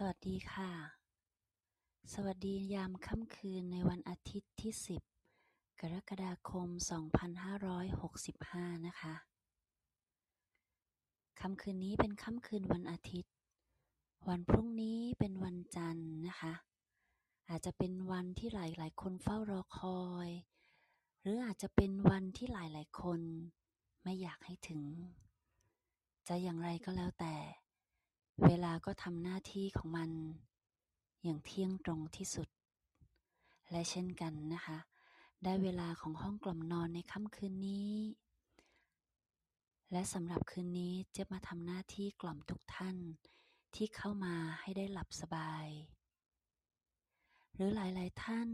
สวัสดีค่ะ สวัสดียามค่ำคืนในวันอาทิตย์ที่ 10 กรกฎาคม 2565 นะคะ ค่ำคืนนี้เป็นค่ำคืนวันอาทิตย์ วันพรุ่งนี้เป็นวันจันทร์นะคะ อาจจะเป็นวันที่หลายๆคนเฝ้ารอคอย หรืออาจจะเป็นวันที่หลายๆคนไม่อยากให้ถึง จะอย่างไรก็แล้วแต่ เวลาก็ทำหน้าที่ของมัน อย่างเที่ยงตรงที่สุด และเช่นกันนะคะ ได้เวลาของห้องกล่อมนอนในค่ำคืนนี้ และสำหรับคืนนี้จะมาทำหน้าที่กล่อมทุกท่าน ที่เข้ามาให้ได้หลับสบาย หรือหลายๆท่าน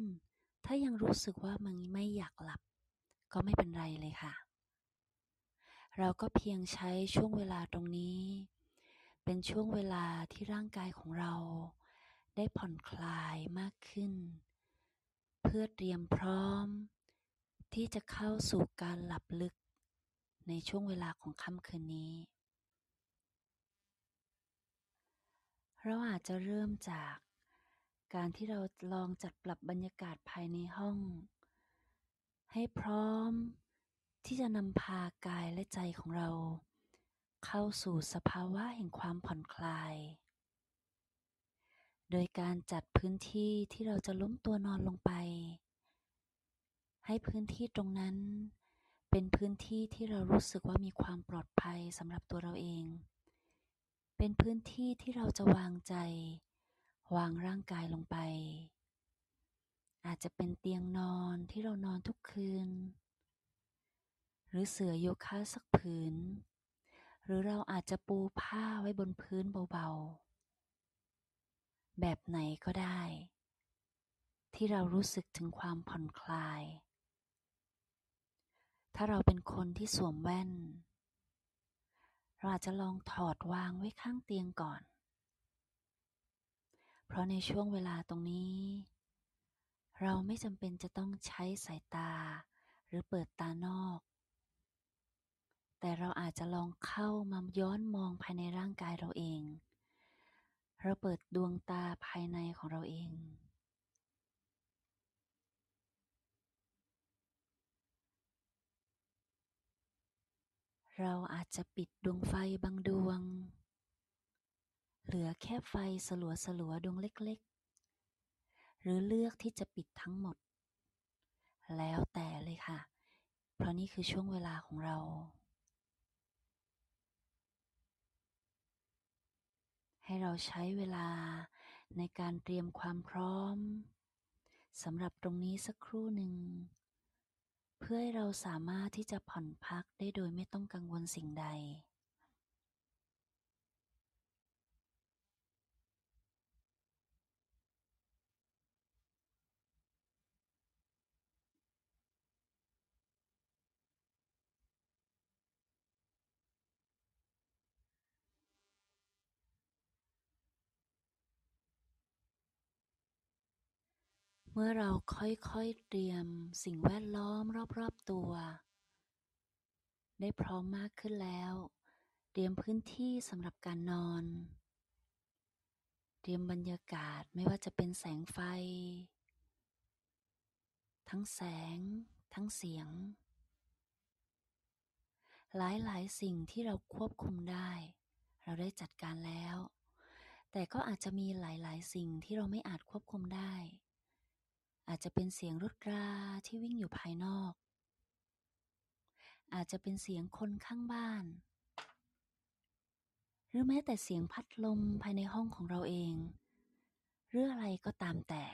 ถ้ายังรู้สึกว่ามันไม่อยากหลับ ก็ไม่เป็นไรเลยค่ะ เราก็เพียงใช้ช่วงเวลาตรงนี้ เป็นช่วงเวลาที่ร่างกายของเรา ได้ผ่อนคลายมากขึ้น เพื่อเตรียมพร้อม ที่จะเข้าสู่การหลับลึก ในช่วงเวลาของค่ำคืนนี้ เราอาจจะเริ่มจากการที่เราลองจัดปรับบรรยากาศภายในห้อง ให้พร้อมที่จะนำพากายและใจของเรา เข้าสู่สภาวะแห่งความผ่อนคลาย โดยการจัดพื้นที่ที่เราจะล้มตัวนอนลงไป ให้พื้นที่ตรงนั้นเป็นพื้นที่ที่เรารู้สึกว่ามีความปลอดภัยสำหรับตัวเราเอง เป็นพื้นที่ที่เราจะวางใจ วางร่างกายลงไป อาจจะเป็นเตียงนอนที่เรานอนทุกคืน หรือเสื่อโยคะสักผืน หรือเราอาจจะปูผ้าไว้บนพื้นเบาๆ แบบไหนก็ได้ ที่เรารู้สึกถึงความผ่อนคลาย ถ้าเราเป็นคนที่สวมแว่น เราอาจจะลองถอดวางไว้ข้างเตียงก่อน เพราะในช่วงเวลาตรงนี้ เราไม่จำเป็นจะต้องใช้สายตาหรือเปิดตานอก แต่เราอาจจะลองเข้ามาย้อนมองภายในร่างกายเราเอง เราเปิดดวงตาภายในของเราเอง เราอาจจะปิดดวงไฟบางดวง เหลือแค่ไฟสลัวสลัวดวงเล็กๆ หรือเลือกที่จะปิดทั้งหมด แล้วแต่เลยค่ะ เพราะนี่คือช่วงเวลาของเรา ให้เราใช้เวลาในการเตรียมความพร้อมสำหรับตรงนี้สักครู่หนึ่ง เพื่อให้เราสามารถที่จะผ่อนพักได้โดยไม่ต้องกังวลสิ่งใด เมื่อเราค่อยๆเตรียมสิ่งแวดล้อมรอบๆตัว ได้พร้อมมากขึ้นแล้ว เตรียมพื้นที่สำหรับการนอน เตรียมบรรยากาศไม่ว่าจะเป็นแสงไฟ ทั้งแสง ทั้งเสียง หลายๆสิ่งที่เราควบคุมได้ เราได้จัดการแล้ว แต่ก็อาจจะมีหลายๆ สิ่งที่เราไม่อาจควบคุมได้ อาจจะเป็นเสียงรถราที่วิ่งอยู่ภายนอก อาจจะเป็นเสียงคนข้างบ้าน หรือแม้แต่เสียงพัดลมภายในห้องของเราเอง หรืออะไรก็ตามแต่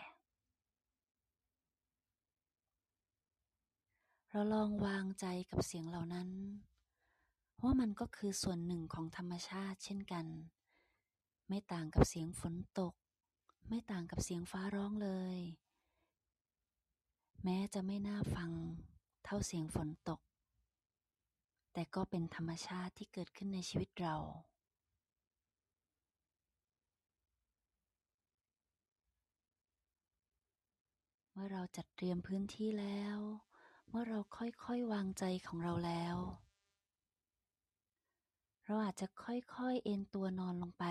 เราลองวางใจกับเสียงเหล่านั้น ว่ามันก็คือส่วนหนึ่งของธรรมชาติเช่นกัน ไม่ต่างกับเสียงฝนตก ไม่ต่างกับเสียงฟ้าร้องเลย แม้จะไม่น่าฟังเท่าเสียงฝนตก แต่ก็เป็นธรรมชาติที่เกิดขึ้นในชีวิตเรา เมื่อเราจัดเตรียมพื้นที่แล้ว เมื่อเราค่อยๆวางใจของเราแล้ว เราอาจจะค่อยๆเอนตัวนอนลงไป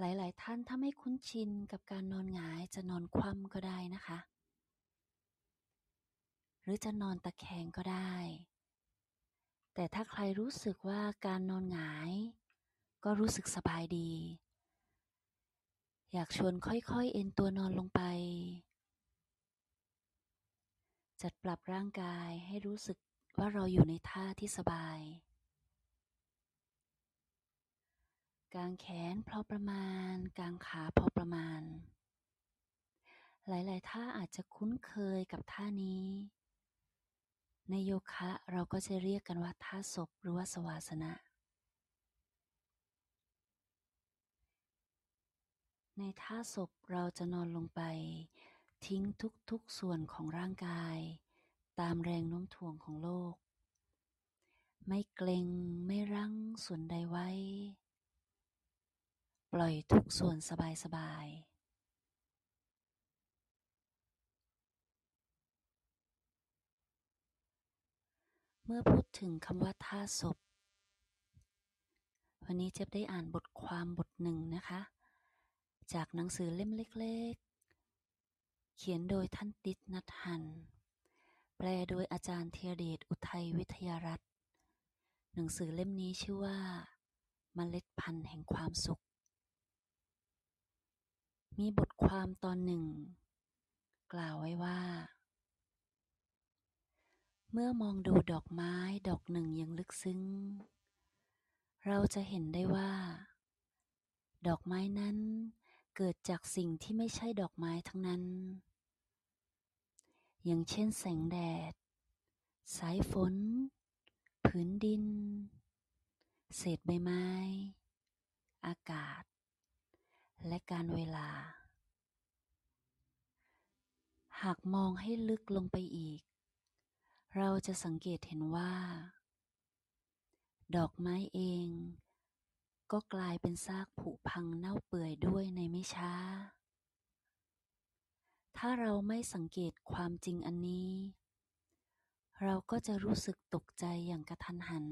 หลาย ๆ ท่านถ้าไม่คุ้นชินกับการนอนหงายจะนอนคว่ำก็ได้นะคะ หรือจะนอนตะแคงก็ได้ แต่ถ้าใครรู้สึกว่าการนอนหงาย ก็รู้สึกสบายดี อยากชวนค่อย ๆ เอนตัวนอนลงไป จัดปรับร่างกายให้รู้สึกว่าเราอยู่ในท่าที่สบาย กางแขนพอประมาณ กางขาพอประมาณ หลายๆ ท่าอาจจะคุ้นเคยกับท่านี้ ในโยคะเราก็จะเรียกกันว่าท่าศพหรือว่าสวาสนะ ในท่าศพเราจะนอนลงไป ทิ้งทุกๆส่วนของร่างกาย ตามแรงโน้มถ่วงของโลก ไม่เกรงไม่รั้งส่วนใดไว้ ปล่อยทุกส่วนสบายๆเมื่อพูดถึงคำว่าท่าศพ วันนี้เจ็บได้อ่านบทความบทหนึ่งนะคะ จากหนังสือเล่มเล็กๆ เขียนโดยท่านติดนัทหัน แปลโดยอาจารย์เทียเดชอุทัยวิทยารัตน์หนังสือเล่มนี้ชื่อว่า เมล็ดพันธุ์แห่งความสุข มีบทความตอนหนึ่ง กล่าวไว้ว่า เมื่อมองดูดอกไม้ดอกหนึ่งอย่างลึกซึ้ง เราจะเห็นได้ว่า ดอกไม้นั้นเกิดจากสิ่งที่ไม่ใช่ดอกไม้ทั้งนั้น อย่างเช่นแสงแดด สายฝน ผืนดิน เศษใบไม้ อากาศ และการเวลา หากมองให้ลึกลงไปอีก เราจะสังเกตเห็นว่า ดอกไม้เอง ก็กลายเป็นซากผุพังเน่าเปื่อยด้วยในไม่ช้า ถ้าเราไม่สังเกตความจริงอันนี้ เราก็จะรู้สึกตกใจอย่างกระทันหัน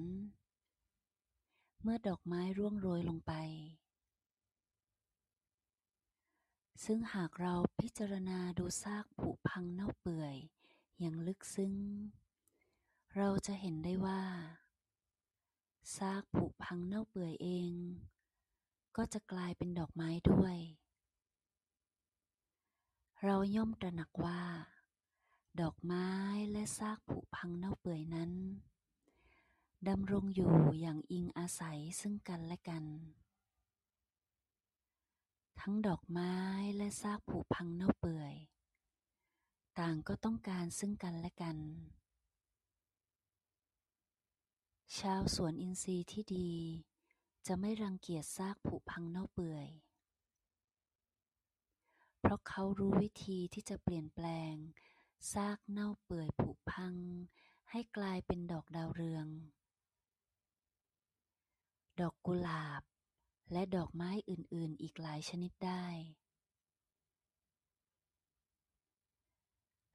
เมื่อดอกไม้ร่วงโรยลงไป ซึ่งหากเราพิจารณาดูซากผุพังเน่าเปื่อยอย่างลึกซึ้ง เราจะเห็นได้ว่า ซากผุพังเน่าเปื่อยเอง ก็จะกลายเป็นดอกไม้ด้วย เราย่อมตระหนักว่า ดอกไม้และซากผุพังเน่าเปื่อยนั้นดำรงอยู่อย่างอิงอาศัยซึ่งกันและกัน ทั้งดอกไม้และซากผุพังเน่าเปื่อย ต่างก็ต้องการซึ่งกันและกัน ชาวสวนอินทรีย์ที่ดี จะไม่รังเกียจซากผุพังเน่าเปื่อย เพราะเขารู้วิธีที่จะเปลี่ยนแปลง ซากเน่าเปื่อยผุพัง ให้กลายเป็นดอกดาวเรือง ดอกกุหลาบ และดอกไม้อื่น ๆ อีกหลายชนิดได้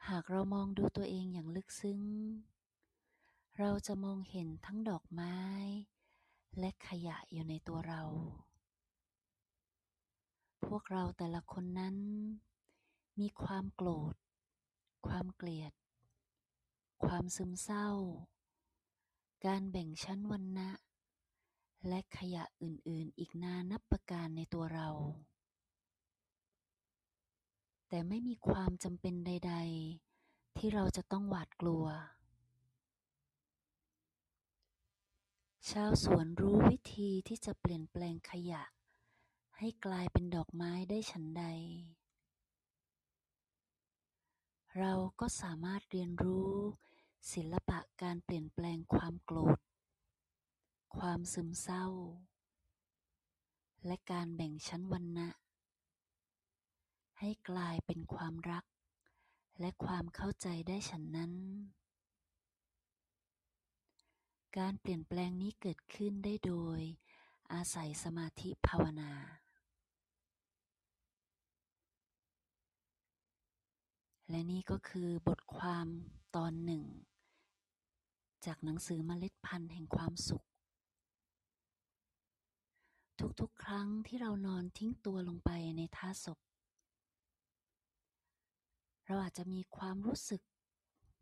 หากเรามองดูตัวเองอย่างลึกซึ้ง เราจะมองเห็นทั้งดอกไม้ และขยะอยู่ในตัวเรา พวกเราแต่ละคนนั้น มีความโกรธ ความเกลียด ความซึมเศร้า การแบ่งชั้นวันนะ และขยะอื่นๆ อีกนานับประการในตัวเรา แต่ไม่มีความจำเป็นใด ๆ ที่เราจะต้องหวาดกลัว ชาวสวนรู้วิธีที่จะเปลี่ยนแปลงขยะ ให้กลายเป็นดอกไม้ได้ฉันใด เราก็สามารถเรียนรู้ศิลปะการเปลี่ยนแปลงความโกรธ ความซึมเศร้า และการแบ่งชั้นวรรณะให้กลายเป็นความรัก และความเข้าใจได้ฉันนั้น การเปลี่ยนแปลงนี้เกิดขึ้นได้โดย อาศัยสมาธิภาวนาและนี่ก็คือบทความตอนหนึ่ง จากหนังสือมเมล็ดพันธุ์แห่งความสุข ทุกๆ ครั้งที่เรานอนทิ้งตัวลงไปในท่าศพ เราอาจจะมีความรู้สึก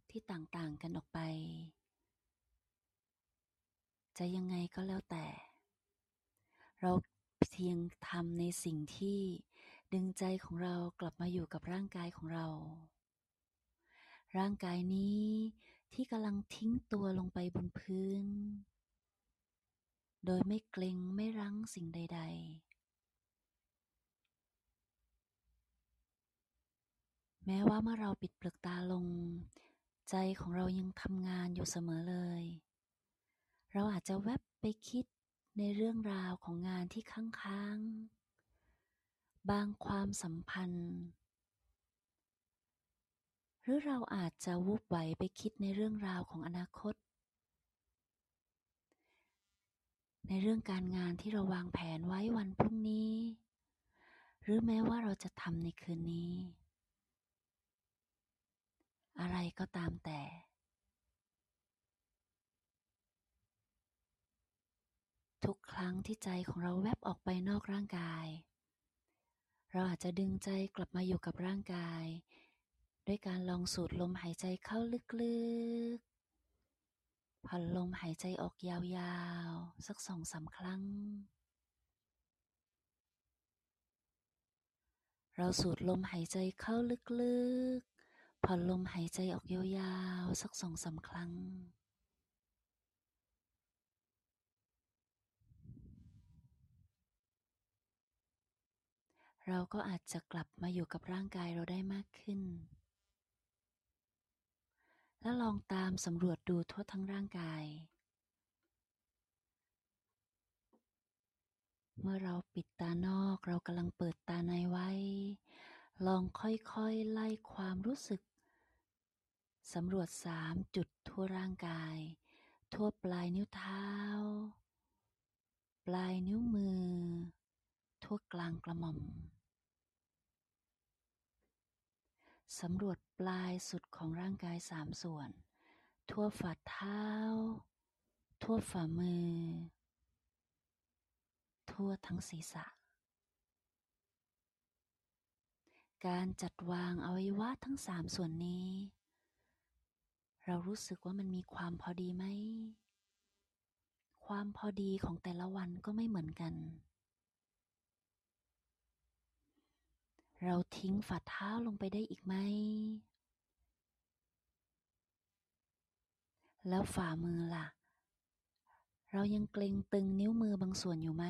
ที่ต่างๆกันออกไป จะยังไงก็แล้วแต่ เราเพียงทำในสิ่งที่ดึงใจของเรากลับมาอยู่กับร่างกายของเรา ร่างกายนี้ที่กำลังทิ้งตัวลงไปบนพื้น โดยไม่เกรงไม่รั้งสิ่งใด ๆ แม้ว่าเมื่อเราปิดเปลือกตาลง ใจของเรายังทำงานอยู่เสมอเลย เราอาจจะแวบไปคิดในเรื่องราวของงานที่ค้างๆ บางความสัมพันธ์ หรือเราอาจจะวุบไหวไปคิดในเรื่องราวของอนาคต ในเรื่องการงานที่เราวางแผนไว้วันพรุ่งนี้ หรือแม้ว่าเราจะทำในคืนนี้ อะไรก็ตามแต่ ทุกครั้งที่ใจของเราแวบออกไปนอกร่างกาย เราอาจจะดึงใจกลับมาอยู่กับร่างกาย ด้วยการลองสูดลมหายใจเข้าลึก ผ่อนลมหายใจออกยาวๆ สักสองสาครั้ง เราสูดลมหายใจเข้าลึกๆ ผ่อนลมหายใจออกยาวๆ สักสองสาครั้งเราก็อาจจะกลับมาอยู่กับร่างกายเราได้มากขึ้น และลองตามสำรวจดูทั่วทั้งร่างกาย เมื่อเราปิดตานอกเรากำลังเปิดตาในไว้ ลองค่อยๆไล่ความรู้สึกสำรวจสามจุดทั่วร่างกาย ทั่วปลายนิ้วเท้า ปลายนิ้วมือ ทั่วกลางกระหม่อม สำรวจปลายสุดของร่างกายสามส่วน ทั่วฝ่าเท้า ทั่วฝ่ามือ ทั่วทั้งศีรษะ การจัดวางอวัยวะทั้งสามส่วนนี้ เรารู้สึกว่ามันมีความพอดีไหม ความพอดีของแต่ละวันก็ไม่เหมือนกัน เราทิ้งฝ่าเท้าลงไปได้อีกไหม แล้วฝ่ามือล่ะ เรายังเกร็งตึงนิ้วมือบางส่วนอยู่ไหม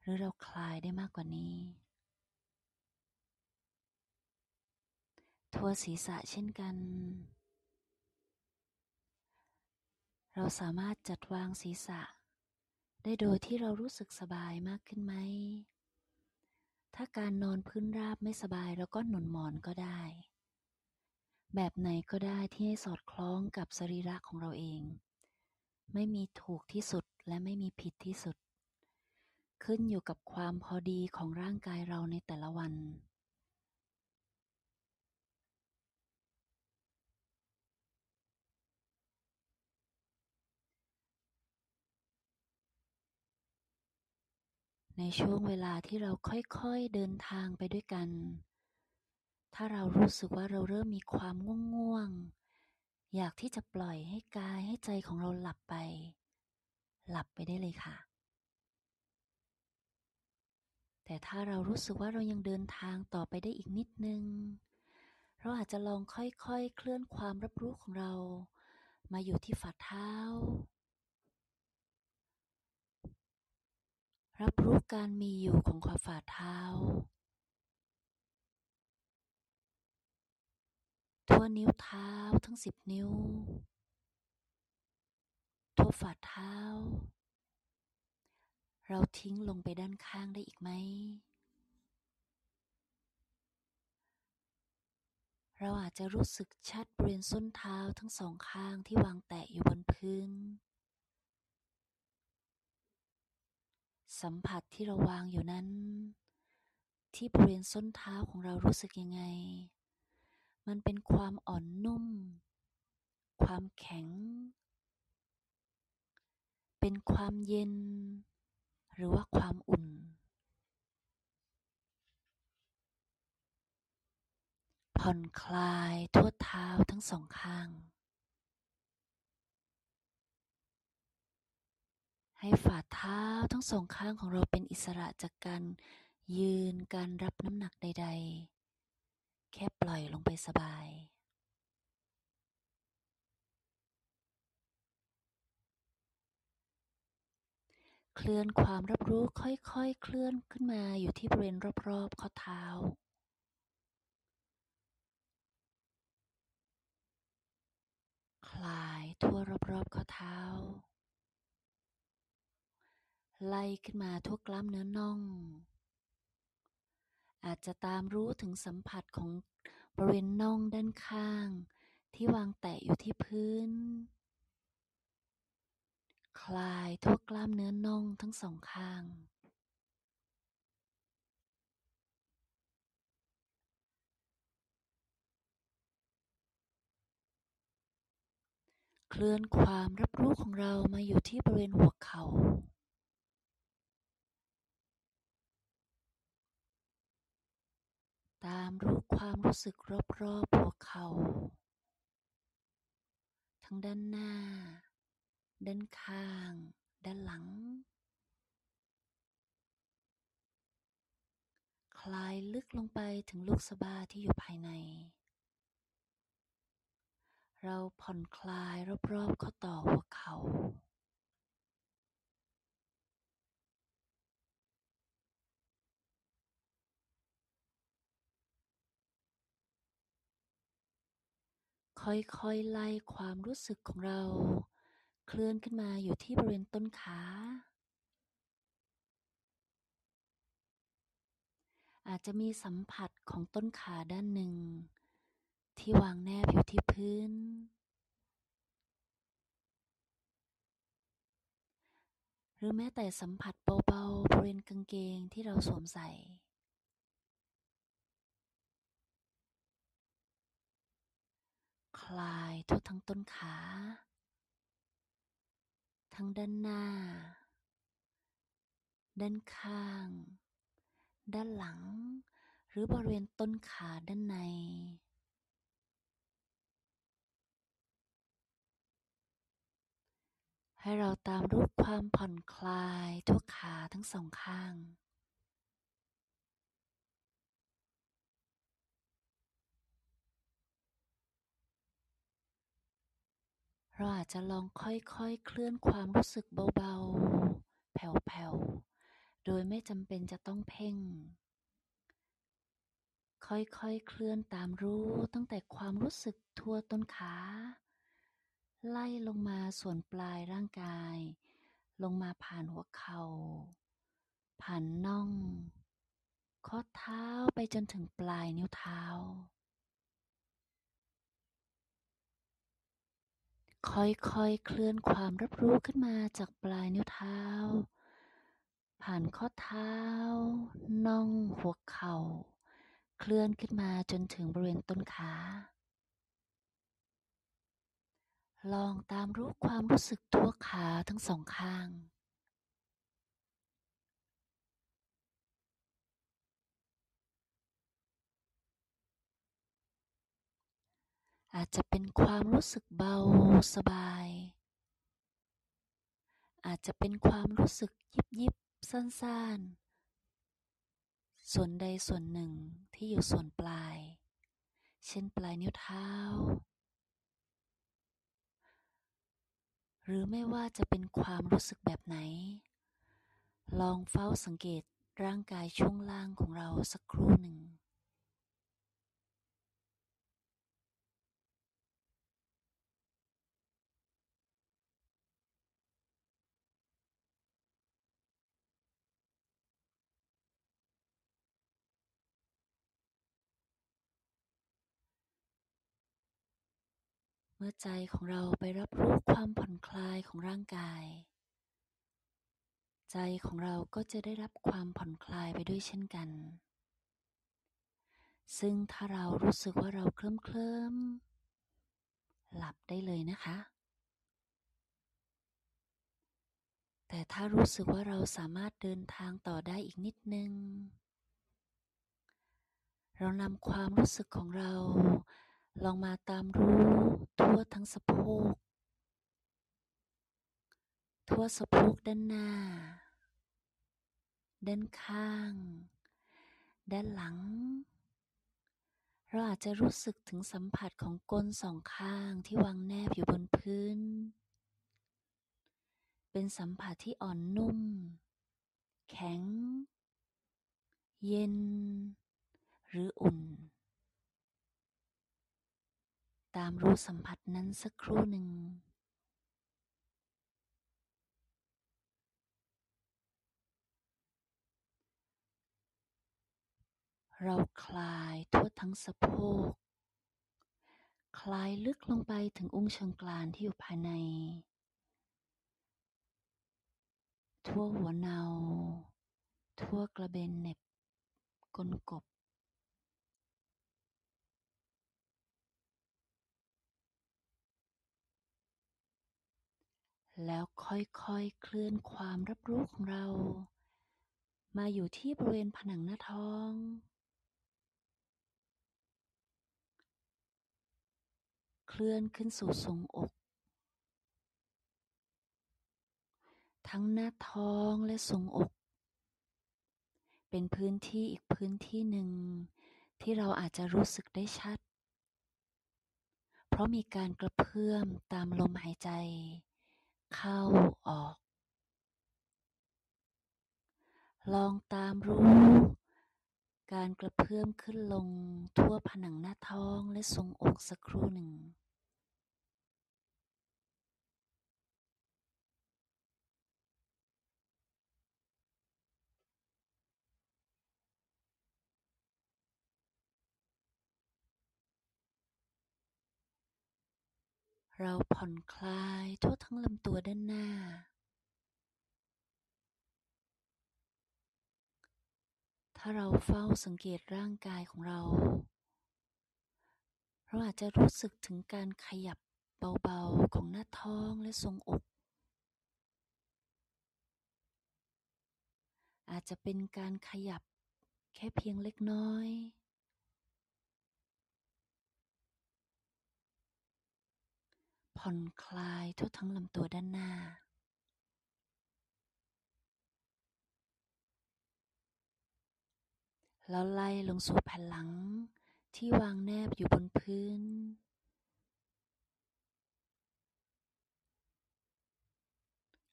หรือเราคลายได้มากกว่านี้ ทั่วศีรษะเช่นกัน เราสามารถจัดวางศีรษะ ได้โดยที่เรารู้สึกสบายมากขึ้นไหม ถ้าการนอนพื้นราบไม่สบายแล้วก็หนุนหมอนก็ได้ แบบไหนก็ได้ที่ให้สอดคล้องกับสรีระของเราเอง ไม่มีถูกที่สุดและไม่มีผิดที่สุด ขึ้นอยู่กับความพอดีของร่างกายเราในแต่ละวัน ในช่วงเวลาที่เราค่อยๆเดินทางไปด้วยกัน ถ้าเรารู้สึกว่าเราเริ่มมีความง่วงๆ อยากที่จะปล่อยให้กายให้ใจของเราหลับไป หลับไปได้เลยค่ะ แต่ถ้าเรารู้สึกว่าเรายังเดินทางต่อไปได้อีกนิดนึง เราอาจจะลองค่อยๆ เคลื่อนความรับรู้ของเรา มาอยู่ที่ฝ่าเท้า รับรู้การมีอยู่ของขวาฝ่าเท้า ทั่วนิ้วเท้าทั้งสิบนิ้ว ทั่วฝ่าเท้า เราทิ้งลงไปด้านข้างได้อีกไหม เราอาจจะรู้สึกชัดบริเวณส้นเท้าทั้งสองข้างที่วางแตะอยู่บนพื้น สัมผัสที่เราวางอยู่นั้น ที่บริเวณส้นเท้าของเรารู้สึกยังไง มันเป็นความอ่อนนุ่ม ความแข็ง เป็นความเย็น หรือว่าความอุ่น ผ่อนคลายทั่วเท้าทั้งสองข้าง ให้ฝ่าเท้าทั้งสองข้างของเราเป็นอิสระจากการยืนการรับน้ำหนักใด ๆ แค่ปล่อยลงไปสบายเคลื่อนความรับรู้ค่อยๆ เคลื่อนขึ้นมาอยู่ที่บริเวณรอบๆข้อเท้า คลายทั่วรอบๆข้อเท้า ไล่ขึ้นมาทั่วกล้ามเนื้อน่อง อาจจะตามรู้ถึงสัมผัสของบริเวณน่องด้านข้าง ที่วางแตะอยู่ที่พื้น คลายทั่วกล้ามเนื้อน่องทั้งสองข้างเคลื่อนความรับรู้ของเรามาอยู่ที่บริเวณหัวเขา่า ตามรู้ความรู้สึกรอบๆหัวเขา่าทั้งด้านหน้า ด้านข้าง ด้านหลัง คลายลึกลงไปถึงลูกสะบ้าที่อยู่ภายใน เราผ่อนคลายรอบๆข้อต่อหัวเขา่า ค่อยๆไล่ความรู้สึกของเรา เคลื่อนขึ้นมาอยู่ที่บริเวณต้นขาอาจจะมีสัมผัสของต้นขาด้านหนึ่ง ที่วางแนบอยู่ที่พื้น หรือแม้แต่สัมผัสเบาๆบริเวณกางเกงที่เราสวมใส่ ลายทั่วทั้งต้นขา ทั้งด้านหน้า ด้านข้าง ด้านหลัง หรือบริเวณต้นขาด้านใน ให้เราตามรู้ความผ่อนคลายทั่วขาทั้งสองข้าง เราอาจจะลองค่อยๆ เคลื่อนความรู้สึกเบาๆ แผ่วๆ โดยไม่จำเป็นจะต้องเพ่ง ค่อยๆ เคลื่อนตามรู้ตั้งแต่ความรู้สึกทั่วต้นขา ไล่ลงมาส่วนปลายร่างกาย ลงมาผ่านหัวเขา่า ผ่านน่อง ข้อเท้าไปจนถึงปลายนิ้วเท้า ค่อยๆ เคลื่อนความรับรู้ขึ้นมาจากปลายนิ้วเท้า ผ่านข้อเท้า น่อง หัวเข่า เคลื่อนขึ้นมาจนถึงบริเวณต้นขา ลองตามรู้ความรู้สึกทั่วขาทั้งสองข้าง อาจจะเป็นความรู้สึกเบาสบาย อาจจะเป็นความรู้สึกยิบยิบสั้นๆ ส่วนใดส่วนหนึ่งที่อยู่ส่วนปลาย เช่นปลายนิ้วเท้า หรือไม่ว่าจะเป็นความรู้สึกแบบไหน ลองเฝ้าสังเกตร่างกายช่วงล่างของเราสักครู่หนึ่ง มื่อใจของเราไปรับรู้ความผ่อนคลายของร่างกาย ใจของเราก็จะได้รับความผ่อนคลายไปด้วยเช่นกัน ซึ่งถ้าเรารู้สึกว่าเราเคลิ้มเคลิ้มหลับได้เลยนะคะ แต่ถ้ารู้สึกว่าเราสามารถเดินทางต่อได้อีกนิดนึง เรานำความรู้สึกของเรา ลองมาตามรู้ทั่วทั้งสะโพก ทั่วสะโพกด้านหน้า ด้านข้าง ด้านหลัง เราอาจจะรู้สึกถึงสัมผัสของก้นสองข้างที่วางแนบอยู่บนพื้น เป็นสัมผัสที่อ่อนนุ่ม แข็ง เย็น หรืออุ่น ตามรู้สัมผัสนั้นสักครู่หนึ่งเราคลายทั่วทั้งสะโพก คลายลึกลงไปถึงอุ้งเชิงกรานที่อยู่ภายใน ทั่วหัวเนา ทั่วกระเบนเน็บก้นกบ แล้วค่อยๆเคลื่อนความรับรู้ของเรา มาอยู่ที่บริเวณผนังหน้าท้อง เคลื่อนขึ้นสู่ทรงอก ทั้งหน้าท้องและทรงอก เป็นพื้นที่อีกพื้นที่หนึ่งที่เราอาจจะรู้สึกได้ชัด เพราะมีการกระเพื่อมตามลมหายใจ เข้าออก ลองตามรู้ การกระเพื่อมขึ้นลงทั่วผนังหน้าท้องและทรงอกสักครู่หนึ่ง เราผ่อนคลายทั่วทั้งลำตัวด้านหน้า ถ้าเราเฝ้าสังเกตร่างกายของเรา เราอาจจะรู้สึกถึงการขยับเบาๆของหน้าท้องและทรงอก อาจจะเป็นการขยับแค่เพียงเล็กน้อย ผ่อนคลายทั่วทั้งลำตัวด้านหน้า แล้วไล่ลงสู่แผ่นหลังที่วางแนบอยู่บนพื้น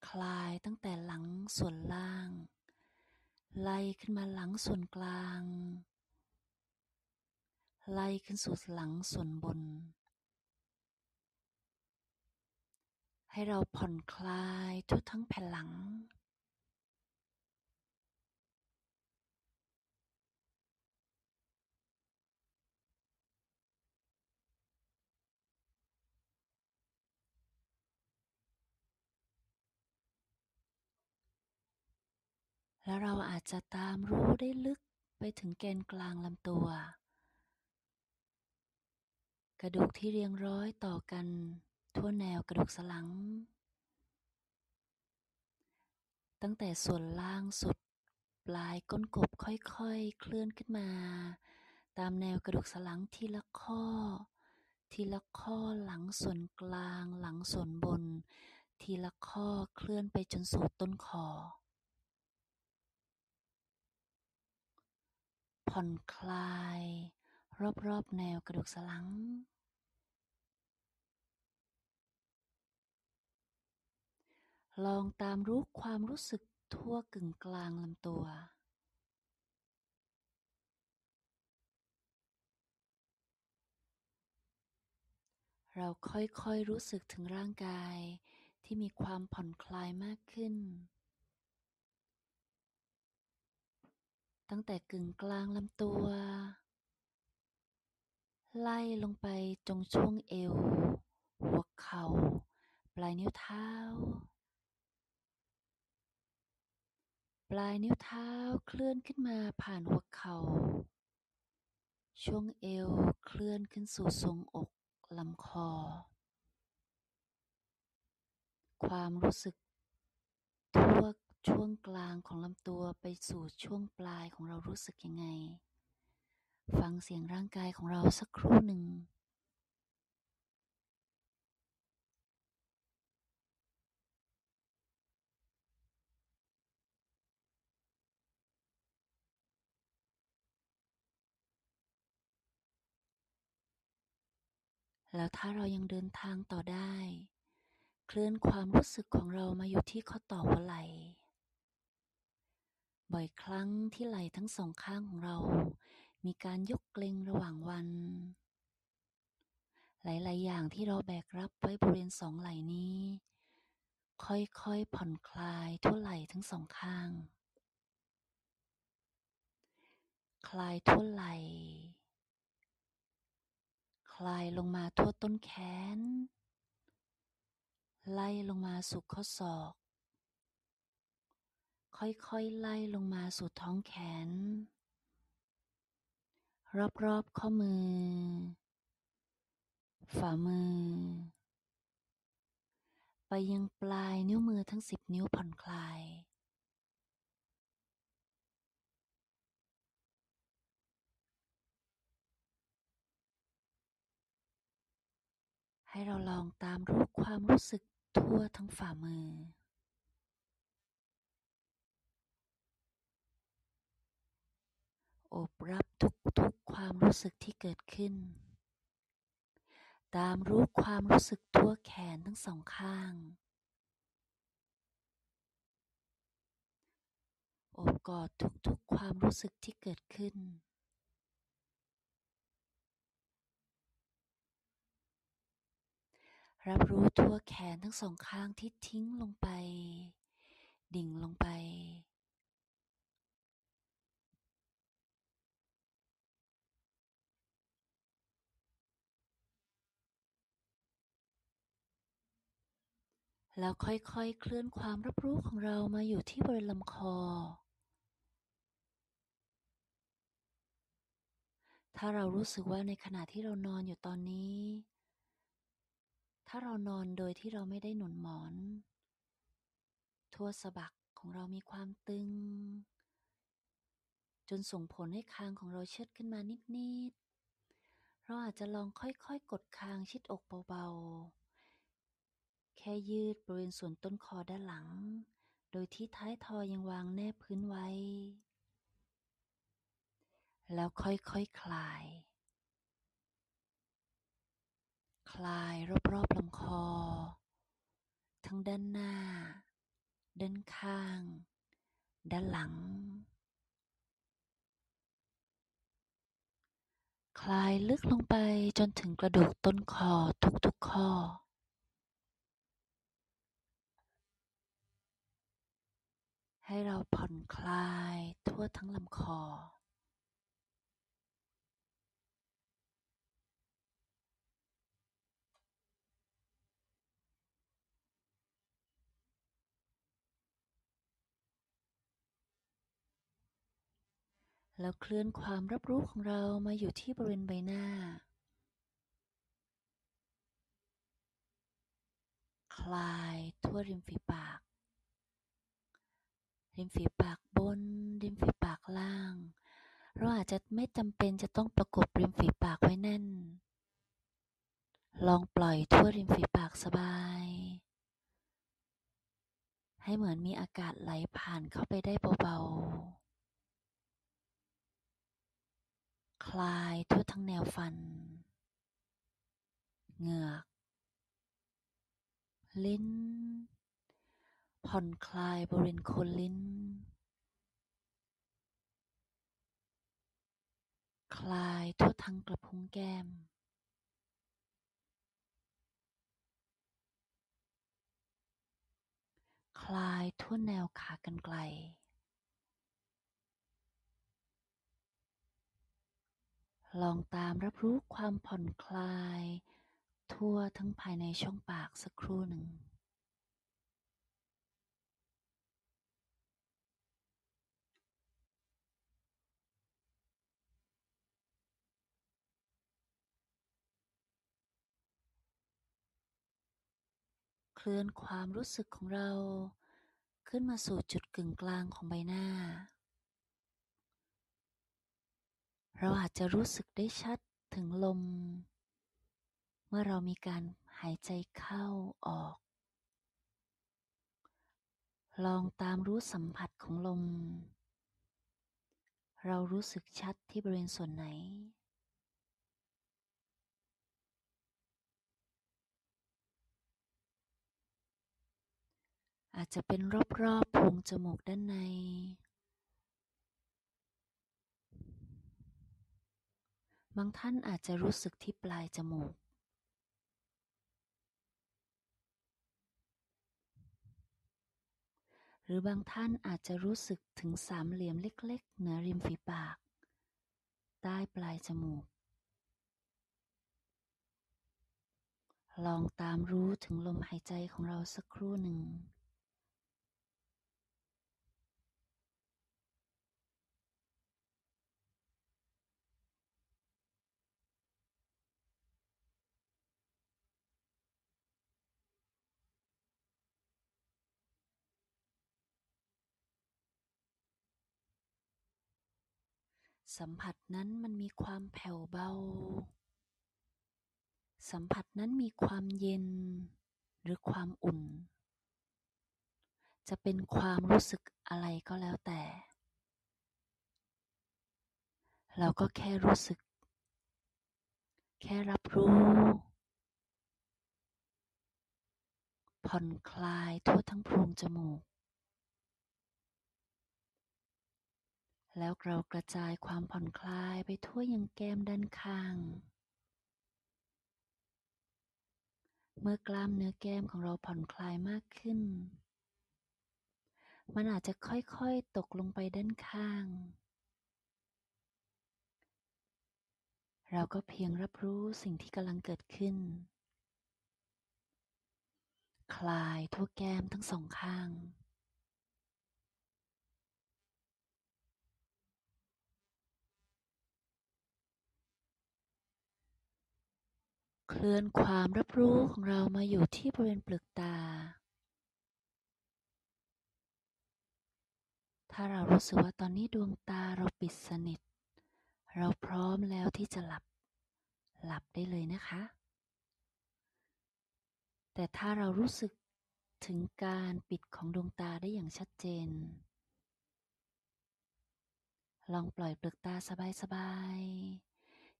คลายตั้งแต่หลังส่วนล่าง ไล่ขึ้นมาหลังส่วนกลาง ไล่ขึ้นสู่หลังส่วนบน ให้เราผ่อนคลายทั่วทั้งแผ่นหลังแล้วเราอาจจะตามรู้ได้ลึกไปถึงแกนกลางลำตัว กระดูกที่เรียงร้อยต่อกัน ทั่วแนวกระดูกสันหลัง ตั้งแต่ส่วนล่างสุดปลายก้นกบค่อยๆ เคลื่อนขึ้นมา ตามแนวกระดูกสันหลังทีละข้อ ทีละข้อหลังส่วนกลางหลังส่วนบน ทีละข้อเคลื่อนไปจนสู่ต้นคอผ่อนคลาย รอบๆ แนวกระดูกสันหลัง ลองตามรู้ความรู้สึกทั่วกึ่งกลางลำตัว เราค่อยๆรู้สึกถึงร่างกายที่มีความผ่อนคลายมากขึ้น ตั้งแต่กึ่งกลางลำตัว ไล่ลงไปตรงช่วงเอว หัวเข่า ปลายนิ้วเท้า ปลายนิ้วเท้าเคลื่อนขึ้นมาผ่านหัวเข่า ช่วงเอวเคลื่อนขึ้นสู่ทรงอกลำคอ ความรู้สึกทั่วช่วงกลางของลำตัวไปสู่ช่วงปลายของเรารู้สึกยังไง ฟังเสียงร่างกายของเราสักครู่หนึ่ง แล้วถ้าเรายังเดินทางต่อได้ เคลื่อนความรู้สึกของเรามาอยู่ที่ข้อต่อหัวไหล่ บ่อยครั้งที่ไหล่ทั้งสองข้างของเรา มีการยกเกร็งระหว่างวัน หลาย ๆ อย่างที่เราแบกรับไว้บริเวณสองไหล่นี้ ค่อย ๆ ผ่อนคลายทั่วไหล่ทั้งสองข้าง คลายทั่วไหล่ ลายลงมาทั่วต้นแขน ไล่ลงมาสู่ข้อศอก ค่อยๆไล่ลงมาสู่ท้องแขน รอบๆข้อมือ ฝ่ามือ ไปยังปลายนิ้วมือทั้งสิบนิ้วผ่อนคลาย ให้เราลองตามรู้ความรู้สึกทั่วทั้งฝ่ามือโอบรับทุกๆความรู้สึกที่เกิดขึ้น ตามรู้ความรู้สึกทั่วแขนทั้งสองข้างโอบกอดทุกๆความรู้สึกที่เกิดขึ้น รับรู้ทั่วแขนทั้งสองข้างที่ทิ้งลงไป ดิ่งลงไป แล้วค่อยๆ เคลื่อนความรับรู้ของเรามาอยู่ที่บริเวณลำคอ ถ้าเรารู้สึกว่าในขณะที่เรานอนอยู่ตอนนี้ ถ้าเรานอนโดยที่เราไม่ได้หนุนหมอน ทั่วสะบักของเรามีความตึง จนส่งผลให้คางของเราเชิดขึ้นมานิด ๆ เราอาจจะลองค่อย ๆ กดคางชิดอกเบา ๆ แค่ยืดบริเวณส่วนต้นคอด้านหลัง โดยที่ท้ายทอยยังวางแนบพื้นไว้ แล้วค่อย ๆคคลาย คลายรอบๆลำคอ ทั้งด้านหน้า ด้านข้าง ด้านหลัง คลายลึกลงไปจนถึงกระดูกต้นคอทุกๆข้อให้เราผ่อนคลายทั่วทั้งลำคอ แล้วเคลื่อนความรับรู้ของเรามาอยู่ที่บริเวณใบหน้า คลายทั่วริมฝีปาก ริมฝีปากบน ริมฝีปากล่าง เราอาจจะไม่จำเป็นจะต้องประกบริมฝีปากไว้แน่น ลองปล่อยทั่วริมฝีปากสบาย ให้เหมือนมีอากาศไหลผ่านเข้าไปได้เบาๆ คลายทั่วทั้งแนวฟัน เหงือก ลิ้น ผ่อนคลายบริเวณโคนลิ้น คลายทั่วทั้งกระพุ้งแก้ม คลายทั่วแนวขากรรไกร ลองตามรับรู้ความผ่อนคลาย ทั่วทั้งภายในช่องปากสักครู่หนึ่ง เคลื่อนความรู้สึกของเราขึ้นมาสู่จุดกึ่งกลางของใบหน้า เราอาจจะรู้สึกได้ชัดถึงลม เมื่อเรามีการหายใจเข้าออก ลองตามรู้สัมผัสของลม เรารู้สึกชัดที่บริเวณส่วนไหน อาจจะเป็นรอบๆโพรงจมูกด้านใน บางท่านอาจจะรู้สึกที่ปลายจมูก หรือบางท่านอาจจะรู้สึกถึงสามเหลี่ยมเล็ก ๆ เหนือริมฝีปาก ใต้ปลายจมูก ลองตามรู้ถึงลมหายใจของเราสักครู่หนึ่ง สัมผัสนั้นมันมีความแผ่วเบา สัมผัสนั้นมีความเย็น หรือความอุ่น จะเป็นความรู้สึกอะไรก็แล้วแต่ เราก็แค่รู้สึก แค่รับรู้ ผ่อนคลายทั่วทั้งโพรงจมูก แล้วเรากระจายความผ่อนคลายไปทั่วยังแก้มด้านข้าง เมื่อกล้ามเนื้อแก้มของเราผ่อนคลายมากขึ้น มันอาจจะค่อยๆตกลงไปด้านข้าง เราก็เพียงรับรู้สิ่งที่กำลังเกิดขึ้น คลายทั่วแก้มทั้งสองข้าง เคลื่อนความรับรู้ของเรามาอยู่ที่บริเวณเปลือกตา ถ้าเรารู้สึกว่าตอนนี้ดวงตาเราปิดสนิท เราพร้อมแล้วที่จะหลับ หลับได้เลยนะคะ แต่ถ้าเรารู้สึกถึงการปิดของดวงตาได้อย่างชัดเจน ลองปล่อยเปลือกตาสบายๆ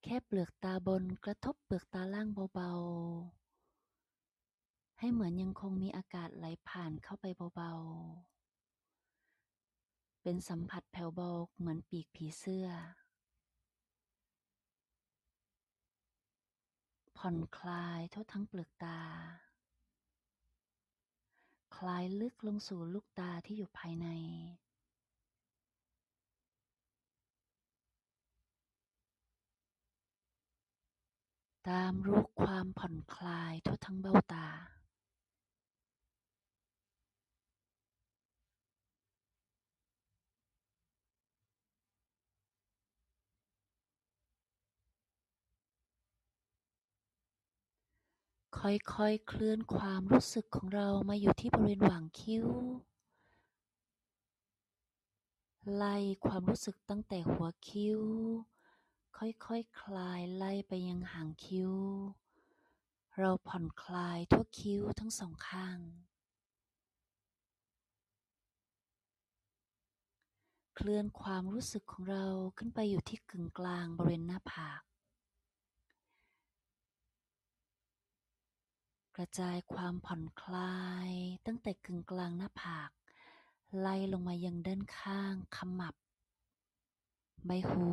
แค่เปลือกตาบนกระทบเปลือกตาล่างเบาๆ ให้เหมือนยังคงมีอากาศไหลผ่านเข้าไปเบาๆ เป็นสัมผัสแผ่วเบาเหมือนปีกผีเสื้อ ผ่อนคลายทั่วทั้งเปลือกตา คลายลึกลงสู่ลูกตาที่อยู่ภายใน ตามรู้ความผ่อนคลายทั่วทั้งเบ้าตาค่อยๆ เคลื่อนความรู้สึกของเรามาอยู่ที่บริเวณหว่างคิ้ว ไล่ความรู้สึกตั้งแต่หัวคิ้ว ค่อยๆคคลายไล่ไปยังหางคิ้ว เราผ่อนคลายทั่วคิ้วทั้งสองข้าง เคลื่อนความรู้สึกของเราขึ้นไปอยู่ที่กึ่งกลางบริเวณหน้าผาก กระจายความผ่อนคลายตั้งแต่กึ่งกลางหน้าผาก ไล่ลงมายังด้านข้างขมับ ใบหู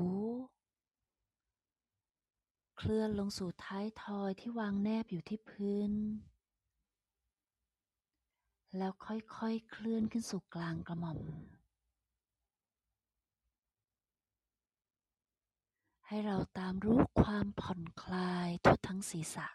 เคลื่อนลงสู่ท้ายทอยที่วางแนบอยู่ที่พื้น แล้วค่อยๆ เคลื่อนขึ้นสู่กลางกระหม่อม ให้เราตามรู้ความผ่อนคลายทั่วทั้งศีรษะ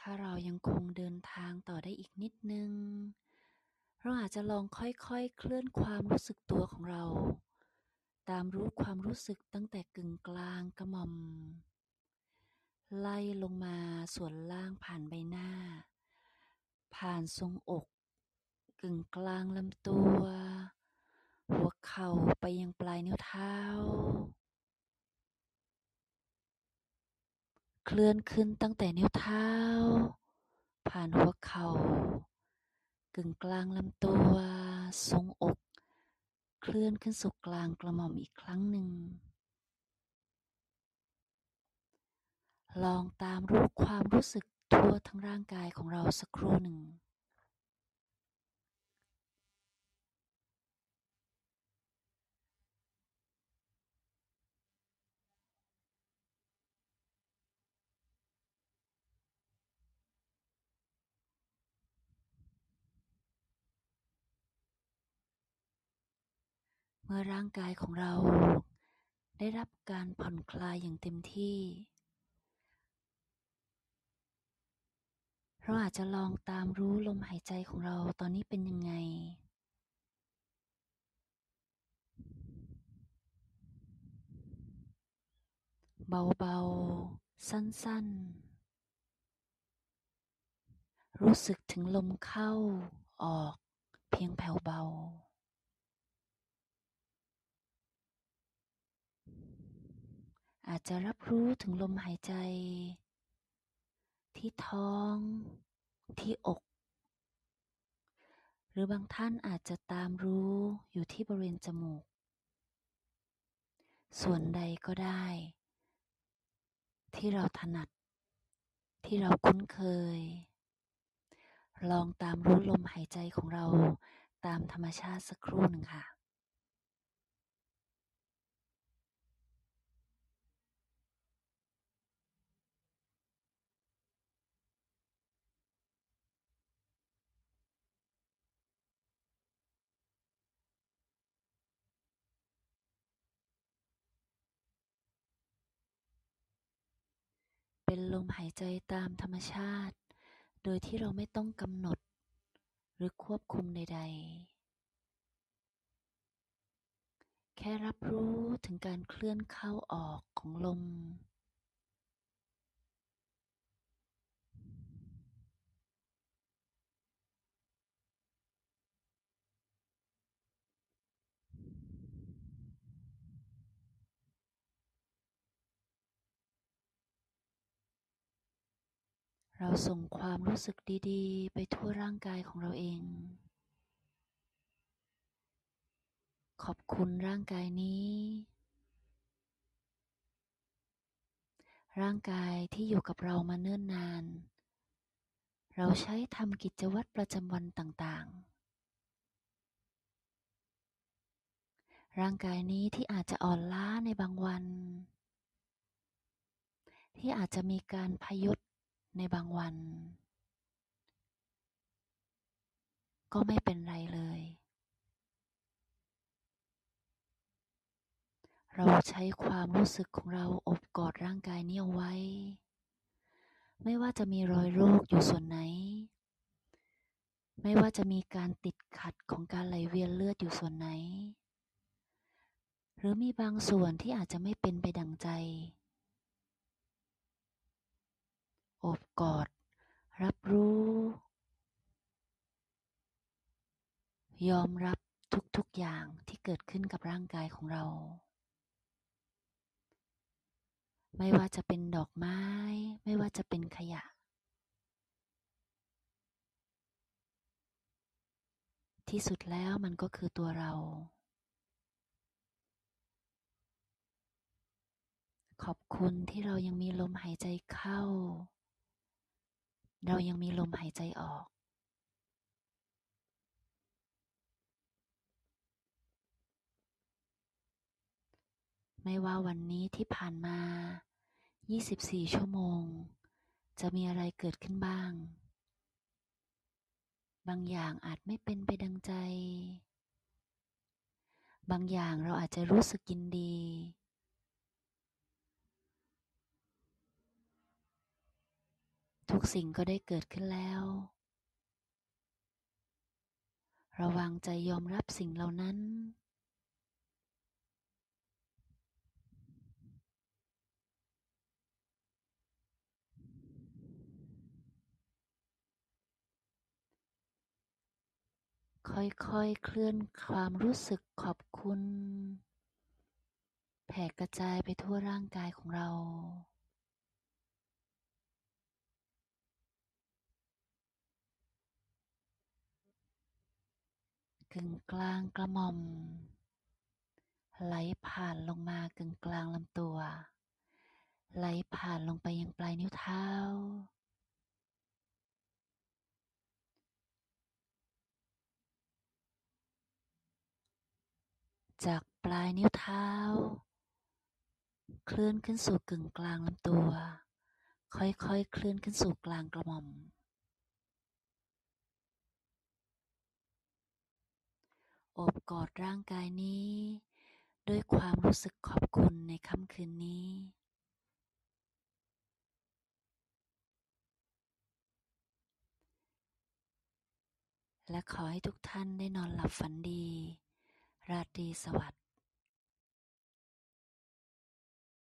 ถ้าเรายังคงเดินทางต่อได้อีกนิดนึง เราอาจจะลองค่อยๆ เคลื่อนความรู้สึกตัวของเรา ตามรู้ความรู้สึกตั้งแต่กึ่งกลางกระหม่อม ไล่ลงมาส่วนล่างผ่านใบหน้า ผ่านทรงอก กึ่งกลางลำตัว หัวเข่าไปยังปลายนิ้วเท้า เคลื่อนขึ้นตั้งแต่นิ้วเท้า ผ่านหัวเข่ากึ่งกลางลำตัวทรงอก เคลื่อนขึ้นสู่กลางกระหม่อมอีกครั้งหนึ่ง ลองตามรู้ความรู้สึกทั่วทั้งร่างกายของเราสักครู่หนึ่ง มื่อร่างกายของเรา ได้รับการผ่อนคลายอย่างเต็มที่ เราอาจจะลองตามรู้ลมหายใจของเราตอนนี้เป็นยังไงเบาๆ สั้นๆ รู้สึกถึงลมเข้าออกเพียงแผ่วเบา อาจจะรับรู้ถึงลมหายใจ ที่ท้อง ที่อก หรือบางท่านอาจจะตามรู้อยู่ที่บริเวณจมูก ส่วนใดก็ได้ ที่เราถนัด ที่เราคุ้นเคย ลองตามรู้ลมหายใจของเราตามธรรมชาติสักครู่หนึ่งค่ะ เป็นลมหายใจตามธรรมชาติ โดยที่เราไม่ต้องกำหนด หรือควบคุมใด ๆ แค่รับรู้ถึงการเคลื่อนเข้าออกของลม เราส่งความรู้สึกดีๆ ไปทั่วร่างกายของเราเอง ขอบคุณร่างกายนี้ ร่างกายที่อยู่กับเรามาเนิ่นนาน เราใช้ทำกิจวัตรประจำวันต่างๆร่างกายนี้ที่อาจจะอ่อนล้าในบางวัน ที่อาจจะมีการพยศ ในบางวัน ก็ไม่เป็นไรเลย เราใช้ความรู้สึกของเราอบกอดร่างกายนี้เอาไว้ ไม่ว่าจะมีรอยโรคอยู่ส่วนไหน ไม่ว่าจะมีการติดขัดของการไหลเวียนเลือดอยู่ส่วนไหน หรือมีบางส่วนที่อาจจะไม่เป็นไปดังใจโอบกอด รับรู้ ยอมรับทุกๆอย่างที่เกิดขึ้นกับร่างกายของเรา ไม่ว่าจะเป็นดอกไม้ ไม่ว่าจะเป็นขยะ ที่สุดแล้วมันก็คือตัวเรา ขอบคุณที่เรายังมีลมหายใจเข้า เรายังมีลมหายใจออกไม่ว่าวันนี้ที่ผ่านมา 24 ชั่วโมง จะมีอะไรเกิดขึ้นบ้าง บางอย่างอาจไม่เป็นไปดังใจ บางอย่างเราอาจจะรู้สึกยินดี ทุกสิ่งก็ได้เกิดขึ้นแล้ว ระวังใจยอมรับสิ่งเหล่านั้น ค่อยๆ เคลื่อนความรู้สึกขอบคุณ แผ่กระจายไปทั่วร่างกายของเรา กึ่ึ่งกลางกระหม่อม ไหลผ่านลงมากึ่งกลางลำตัว ไหลผ่านลงไปยังปลายนิ้วเท้า จากปลายนิ้วเท้า เคลื่อนขึ้นสู่กึ่งกลางลำตัว ค่อยๆ เคลื่อนขึ้นสู่กลางกระหม่อม โอบกอดร่างกายนี้ ด้วยความรู้สึกขอบคุณในค่ำคืนนี้และขอให้ทุกท่านได้นอนหลับฝันดี ราตรีสวัสดิ์